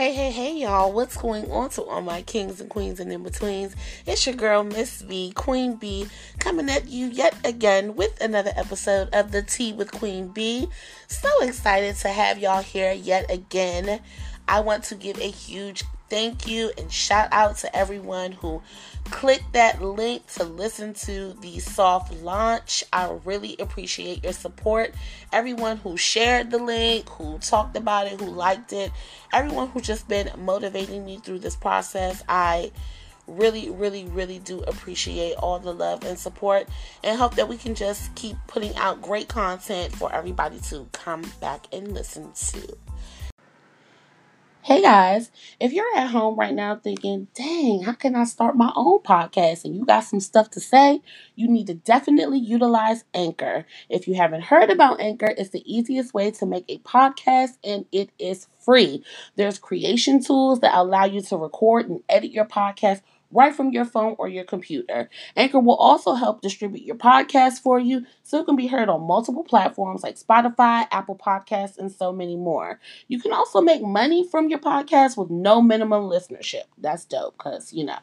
Hey, hey, hey, y'all. What's going on to all my kings and queens and in betweens? It's your girl, Miss B, Queen B, coming at you yet again with another episode of The Tea with Queen B. So excited to have y'all here yet again. I want to give a huge thank you and shout out to everyone who clicked that link to listen to the soft launch. I really appreciate your support. Everyone who shared the link, who talked about it, who liked it, everyone who's just been motivating me through this process. I really, really, really do appreciate all the love and support and hope that we can just keep putting out great content for everybody to come back and listen to. Hey guys, if you're at home right now thinking, dang, how can I start my own podcast? And you got some stuff to say, you need to definitely utilize Anchor. If you haven't heard about Anchor, it's the easiest way to make a podcast and it is free. There's creation tools that allow you to record and edit your podcast right from your phone or your computer. Anchor will also help distribute your podcast for you so it can be heard on multiple platforms like Spotify, Apple Podcasts, and so many more. You can also make money from your podcast with no minimum listenership. That's dope because, you know,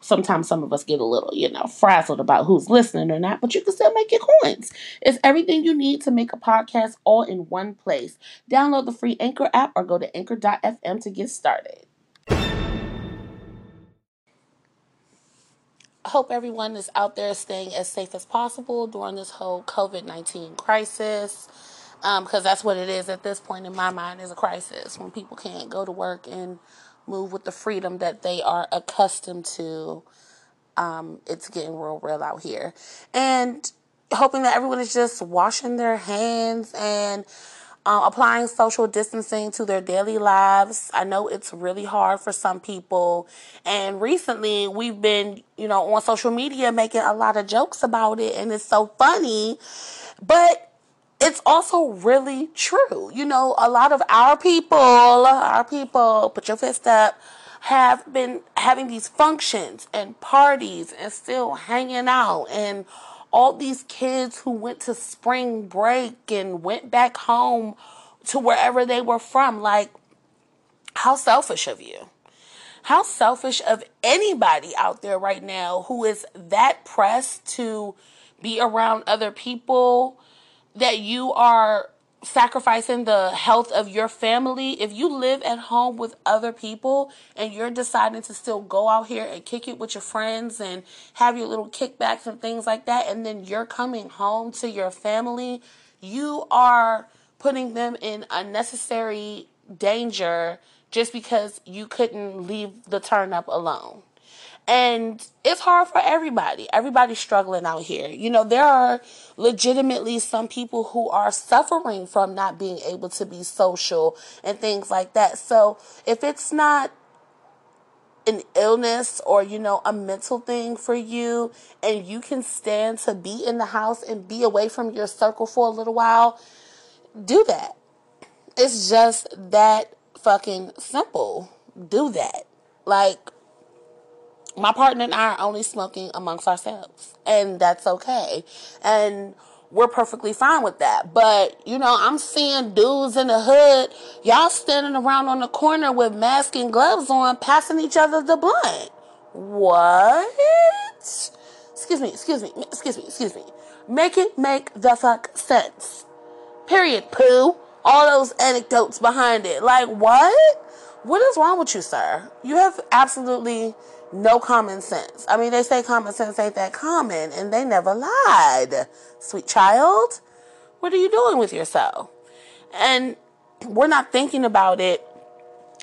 sometimes some of us get a little, you know, frazzled about who's listening or not, but you can still make your coins. It's everything you need to make a podcast all in one place. Download the free Anchor app or go to anchor.fm to get started. Hope everyone is out there staying as safe as possible during this whole COVID 19 crisis. Because um, that's what it is at this point in my mind is a crisis when people can't go to work and move with the freedom that they are accustomed to. Um, it's getting real, real out here. And hoping that everyone is just washing their hands and uh, applying social distancing to their daily lives. I know it's really hard for some people. And recently, we've been, you know, on social media making a lot of jokes about it, and it's so funny. But it's also really true. You know, a lot of our people, our people, put your fist up, have been having these functions and parties and still hanging out and all these kids who went to spring break and went back home to wherever they were from. Like, how selfish of you. How selfish of anybody out there right now who is that pressed to be around other people that you are sacrificing the health of your family, if you live at home with other people and you're deciding to still go out here and kick it with your friends and have your little kickbacks and things like that, and then you're coming home to your family, you are putting them in unnecessary danger just because you couldn't leave the turn up alone. And it's hard for everybody. Everybody's struggling out here. You know, there are legitimately some people who are suffering from not being able to be social and things like that. So if it's not an illness or, you know, a mental thing for you and you can stand to be in the house and be away from your circle for a little while, do that. It's just that fucking simple. Do that. Like, my partner and I are only smoking amongst ourselves, and that's okay. And we're perfectly fine with that. But, you know, I'm seeing dudes in the hood, y'all standing around on the corner with masks and gloves on, passing each other the blunt. What? Excuse me, excuse me, excuse me, excuse me. Make it make the fuck sense. Period, poo. All those anecdotes behind it. Like, what? What is wrong with you, sir? You have absolutely no common sense. I mean, they say common sense ain't that common, and they never lied. Sweet child, what are you doing with yourself? And we're not thinking about it,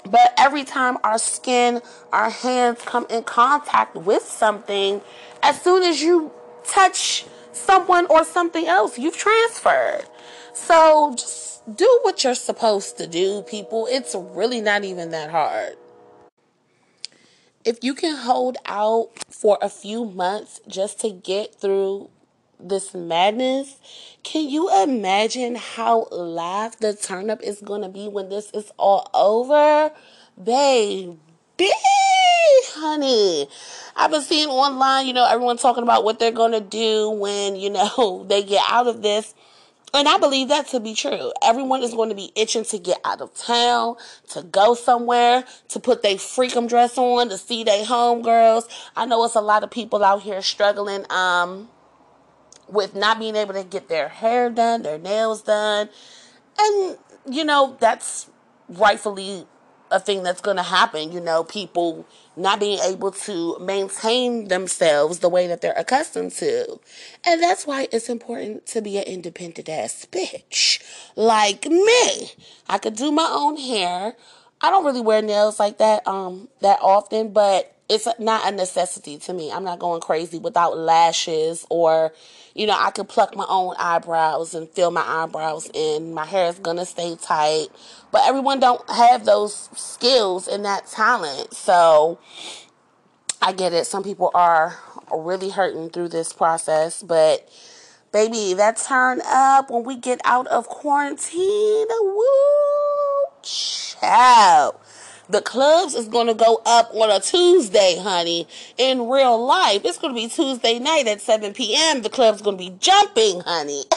but every time our skin, our hands come in contact with something, as soon as you touch someone or something else, you've transferred. So just do what you're supposed to do, people. It's really not even that hard if you can hold out for a few months just to get through this madness, can you imagine how live the turn up is going to be when this is all over? Baby, honey. I've been seeing online, you know, everyone talking about what they're going to do when, you know, they get out of this. And I believe that to be true. Everyone is going to be itching to get out of town, to go somewhere, to put their freakum dress on, to see their homegirls. I know it's a lot of people out here struggling um, with not being able to get their hair done, their nails done. And, you know, that's rightfully a thing that's going to happen. You know, people not being able to maintain themselves the way that they're accustomed to. And that's why it's important to be an independent ass bitch like me. I could do my own hair. I don't really wear nails like that um that often, but it's not a necessity to me. I'm not going crazy without lashes or you know, I could pluck my own eyebrows and fill my eyebrows in. My hair is going to stay tight. But everyone don't have those skills and that talent. So I get it. Some people are really hurting through this process, but baby, that turn up when we get out of quarantine. Woo! Ciao. The clubs is going to go up on a Tuesday, honey. In real life, it's going to be Tuesday night at 7 p.m. The club's going to be jumping, honey.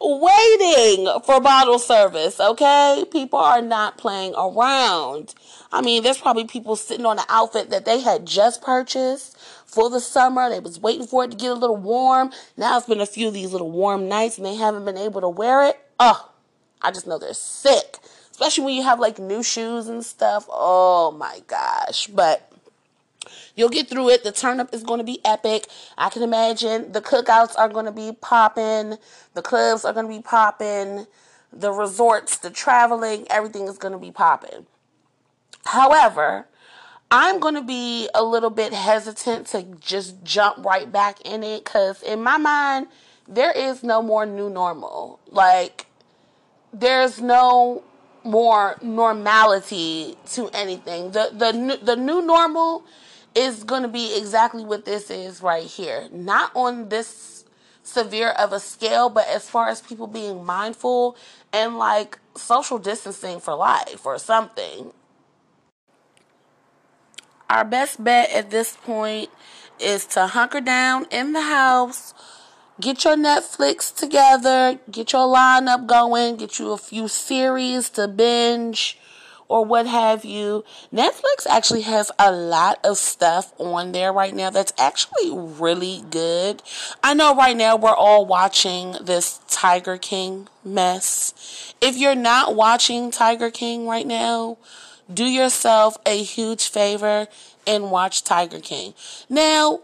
waiting for bottle service, okay? People are not playing around. I mean, there's probably people sitting on an outfit that they had just purchased for the summer. They was waiting for it to get a little warm. Now it's been a few of these little warm nights and they haven't been able to wear it. Oh, I just know they're sick. Especially when you have like new shoes and stuff. Oh my gosh. But You'll get through it. The turn up is going to be epic. I can imagine the cookouts are going to be popping. The clubs are going to be popping. The resorts, the traveling, everything is going to be popping. However, I'm going to be a little bit hesitant to just jump right back in it because, in my mind, there is no more new normal. Like, there's no more normality to anything. The the the new normal is going to be exactly what this is right here. Not on this severe of a scale, but as far as people being mindful and like social distancing for life or something. Our best bet at this point is to hunker down in the house, get your Netflix together, get your lineup going, get you a few series to binge or what have you. Netflix actually has a lot of stuff on there right now that's actually really good. I know right now we're all watching this Tiger King mess. If you're not watching Tiger King right now, do yourself a huge favor and watch Tiger King. Now,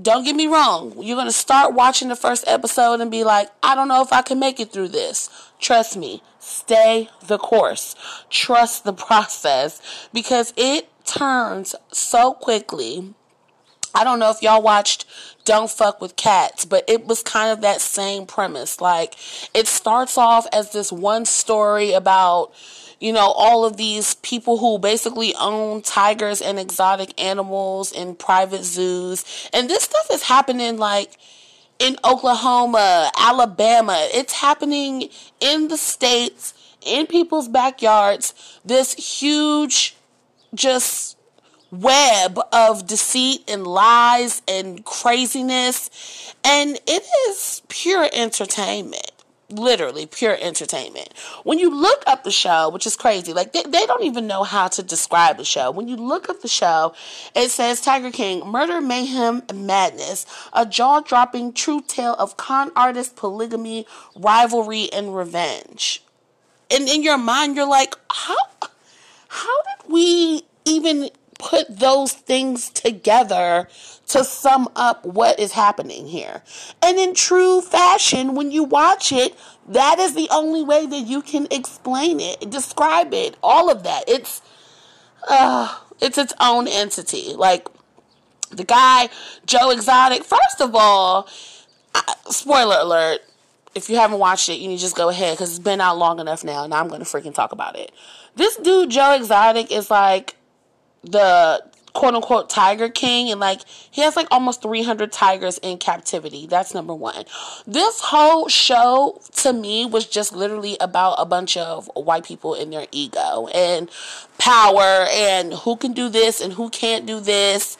don't get me wrong. You're going to start watching the first episode and be like, I don't know if I can make it through this. Trust me, stay the course. Trust the process because it turns so quickly. I don't know if y'all watched Don't Fuck with Cats, but it was kind of that same premise. Like, it starts off as this one story about you know, all of these people who basically own tigers and exotic animals in private zoos. And this stuff is happening like in Oklahoma, Alabama. It's happening in the states, in people's backyards. This huge, just web of deceit and lies and craziness. And it is pure entertainment literally pure entertainment. When you look up the show, which is crazy, like they, they don't even know how to describe the show. When you look up the show, it says Tiger King, Murder, Mayhem, Madness, a jaw dropping true tale of con artist, polygamy, rivalry, and revenge. And in your mind, you're like, how, how did we even put those things together to sum up what is happening here. And in true fashion, when you watch it, that is the only way that you can explain it, describe it, all of that. It's uh it's its own entity. Like the guy Joe Exotic, first of all, spoiler alert, if you haven't watched it, you need to just go ahead because it's been out long enough now, and I'm going to freaking talk about it. This dude, Joe Exotic, is like the quote unquote tiger king and like he has like almost 300 tigers in captivity that's number one this whole show to me was just literally about a bunch of white people in their ego and power and who can do this and who can't do this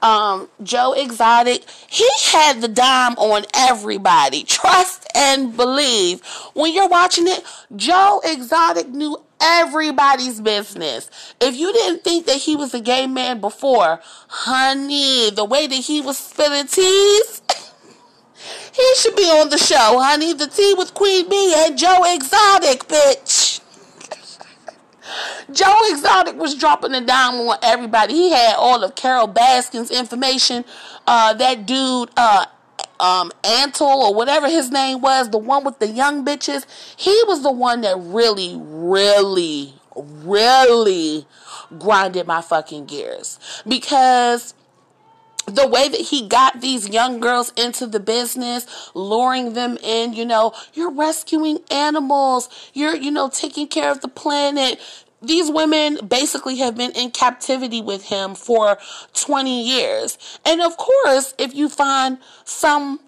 um, Joe Exotic, he had the dime on everybody. Trust and believe. When you're watching it, Joe Exotic knew everybody's business. If you didn't think that he was a gay man before, honey, the way that he was spilling teas, he should be on the show, honey. The tea with Queen B and Joe Exotic, bitch. Joe Exotic was dropping the dime on everybody. He had all of Carole Baskin's information. Uh, that dude, uh, um, Antle or whatever his name was, the one with the young bitches, he was the one that really, really, really grinded my fucking gears. Because the way that he got these young girls into the business, luring them in, you know, you're rescuing animals, you're, you know, taking care of the planet. These women basically have been in captivity with him for 20 years. And of course, if you find some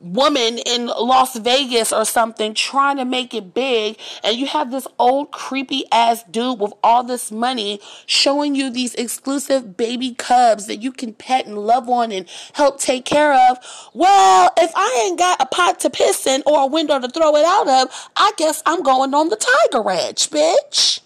woman in Las Vegas or something trying to make it big and you have this old creepy ass dude with all this money showing you these exclusive baby cubs that you can pet and love on and help take care of. Well, if I ain't got a pot to piss in or a window to throw it out of, I guess I'm going on the Tiger Ranch, bitch.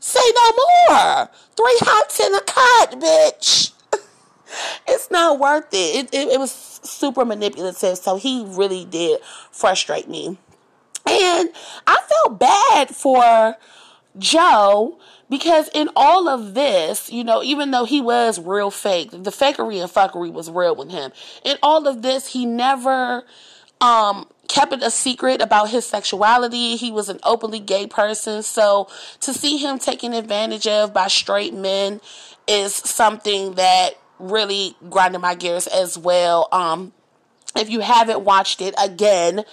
Say no more. Three hots in a cut, bitch. it's not worth it. It, it. it was super manipulative, so he really did frustrate me. And I felt bad for Joe because in all of this, you know, even though he was real fake, the fakery and fuckery was real with him. In all of this, he never um kept it a secret about his sexuality. He was an openly gay person. So to see him taken advantage of by straight men is something that really grinding my gears as well. Um, if you haven't watched it again,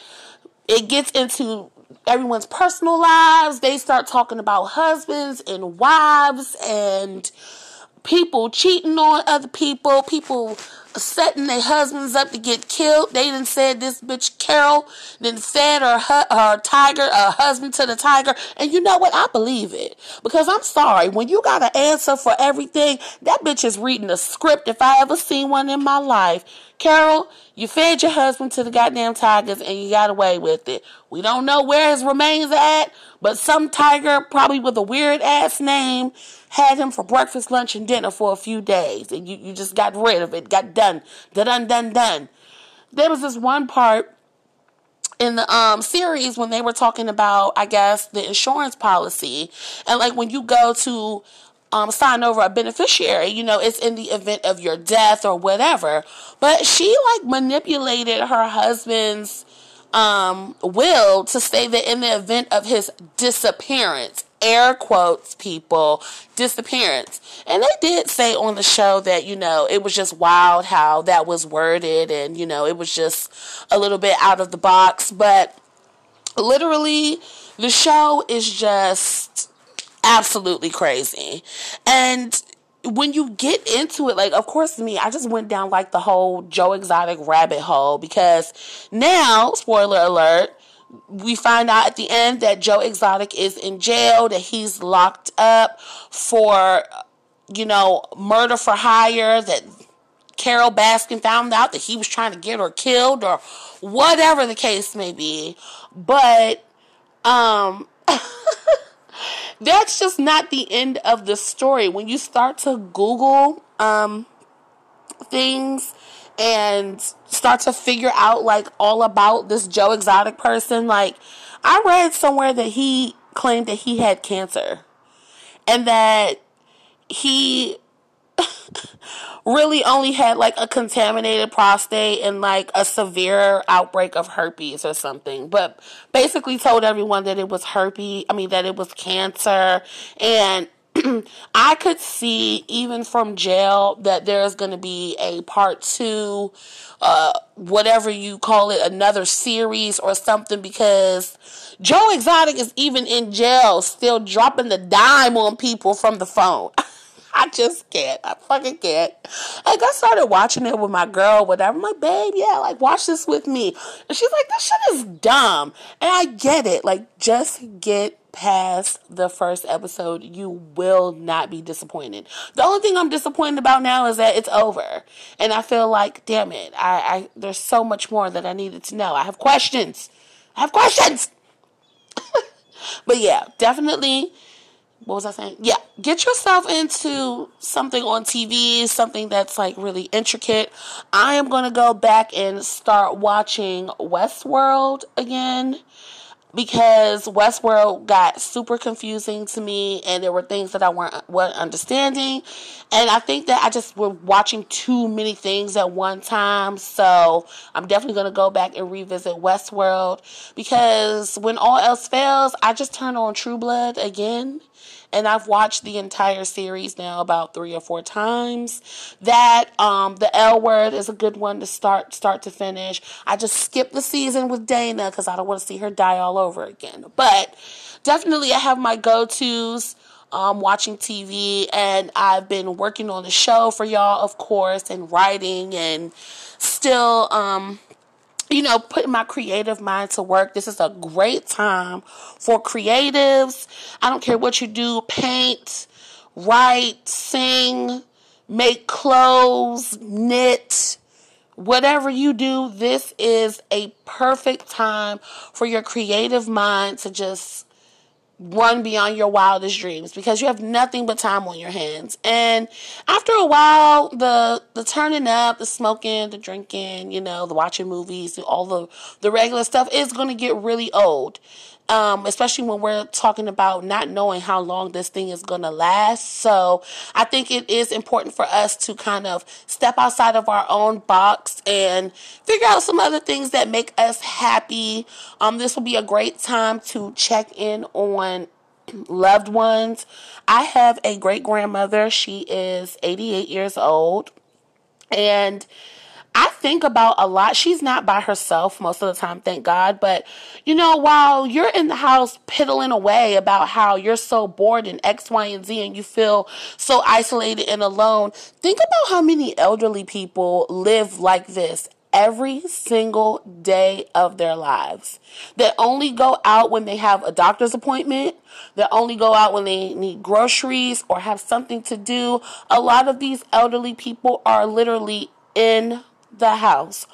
it gets into everyone's personal lives. They start talking about husbands and wives and people cheating on other people, people setting their husbands up to get killed. They didn't said this bitch Carole then fed her her tiger, her husband to the tiger. And you know what? I believe it because I'm sorry when you got an answer for everything. That bitch is reading a script if I ever seen one in my life. Carole, you fed your husband to the goddamn tigers and you got away with it. We don't know where his remains at, but some tiger, probably with a weird ass name, had him for breakfast, lunch, and dinner for a few days. And you, you just got rid of it, got done. Done, done, done. There was this one part in the um series when they were talking about, I guess, the insurance policy. And like when you go to um, sign over a beneficiary. You know, it's in the event of your death or whatever. But she like manipulated her husband's um, will to say that in the event of his disappearance, air quotes, people, disappearance. And they did say on the show that, you know, it was just wild how that was worded and, you know, it was just a little bit out of the box. But literally, the show is just absolutely crazy. And when you get into it, like, of course, me, I just went down like the whole Joe Exotic rabbit hole because now, spoiler alert, we find out at the end that Joe Exotic is in jail, that he's locked up for, you know, murder for hire, that Carole Baskin found out that he was trying to get her killed or whatever the case may be. But, um, that's just not the end of the story. When you start to Google um, things and start to figure out like all about this Joe Exotic person, like I read somewhere that he claimed that he had cancer and that he really only had like a contaminated prostate and like a severe outbreak of herpes or something. But basically told everyone that it was herpes, I mean, that it was cancer. And I could see even from jail that there's going to be a part two, uh, whatever you call it, another series or something because Joe Exotic is even in jail still dropping the dime on people from the phone. I just can't. I fucking can't. Like I started watching it with my girl, whatever. I'm like, babe, yeah, like watch this with me. And she's like, this shit is dumb. And I get it. Like, just get past the first episode, you will not be disappointed. The only thing I'm disappointed about now is that it's over. And I feel like, damn it, I, I there's so much more that I needed to know. I have questions. I have questions. but yeah, definitely what was I saying? Yeah, get yourself into something on TV, something that's like really intricate. I am going to go back and start watching Westworld again because Westworld got super confusing to me and there were things that I weren't, weren't understanding. And I think that I just were watching too many things at one time. So I'm definitely going to go back and revisit Westworld because when all else fails, I just turn on True Blood again and I've watched the entire series now about three or four times. That um, the L Word is a good one to start start to finish. I just skipped the season with Dana because I don't want to see her die all over again. But definitely, I have my go tos. Um, watching TV, and I've been working on the show for y'all, of course, and writing, and still um, you know, putting my creative mind to work. This is a great time for creatives. I don't care what you do paint, write, sing, make clothes, knit, whatever you do. This is a perfect time for your creative mind to just run beyond your wildest dreams because you have nothing but time on your hands. And after a while, the the turning up, the smoking, the drinking, you know, the watching movies, all the the regular stuff is going to get really old um, especially when we're talking about not knowing how long this thing is going to last. So I think it is important for us to kind of step outside of our own box and figure out some other things that make us happy. Um, this will be a great time to check in on loved ones. I have a great grandmother. She is 88 years old. And I think about a lot. She's not by herself most of the time, thank God. But, you know, while you're in the house piddling away about how you're so bored in X, Y, and Z and you feel so isolated and alone, think about how many elderly people live like this every single day of their lives that only go out when they have a doctor's appointment, that only go out when they need groceries or have something to do. A lot of these elderly people are literally in the house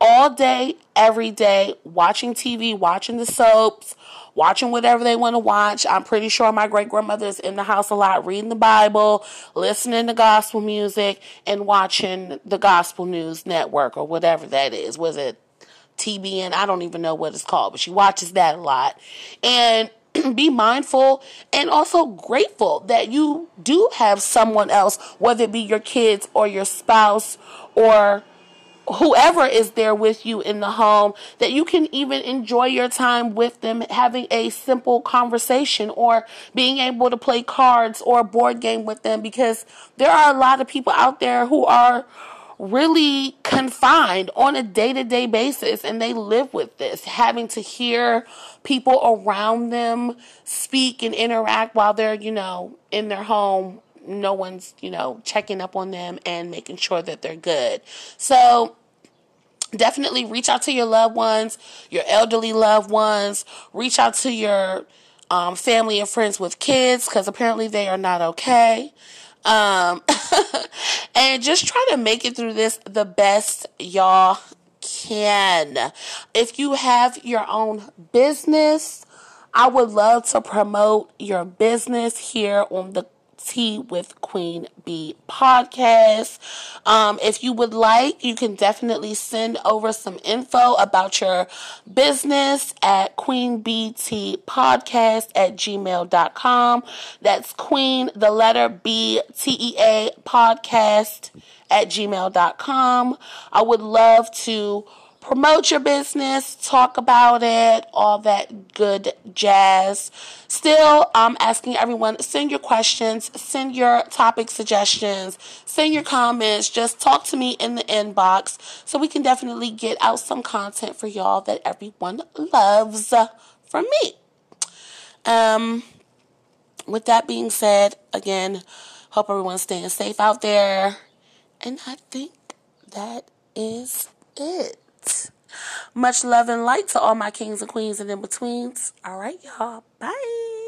all day, every day, watching TV, watching the soaps, watching whatever they want to watch. I'm pretty sure my great grandmother is in the house a lot, reading the Bible, listening to gospel music, and watching the Gospel News Network or whatever that is. Was it TBN? I don't even know what it's called, but she watches that a lot. And be mindful and also grateful that you do have someone else, whether it be your kids or your spouse or whoever is there with you in the home that you can even enjoy your time with them having a simple conversation or being able to play cards or a board game with them because there are a lot of people out there who are really confined on a day-to-day basis and they live with this having to hear people around them speak and interact while they're you know in their home no one's, you know, checking up on them and making sure that they're good. So, definitely reach out to your loved ones, your elderly loved ones, reach out to your um, family and friends with kids because apparently they are not okay. Um, and just try to make it through this the best y'all can. If you have your own business, I would love to promote your business here on the Tea with Queen B podcast. Um, if you would like, you can definitely send over some info about your business at queenbt podcast at gmail.com. That's queen, the letter B T E A podcast at gmail.com. I would love to promote your business, talk about it, all that good jazz. Still, I'm asking everyone send your questions, send your topic suggestions, send your comments. Just talk to me in the inbox so we can definitely get out some content for y'all that everyone loves from me. Um, with that being said, again, hope everyone's staying safe out there. And I think that is it. Much love and light to all my kings and queens and in betweens. All right, y'all. Bye.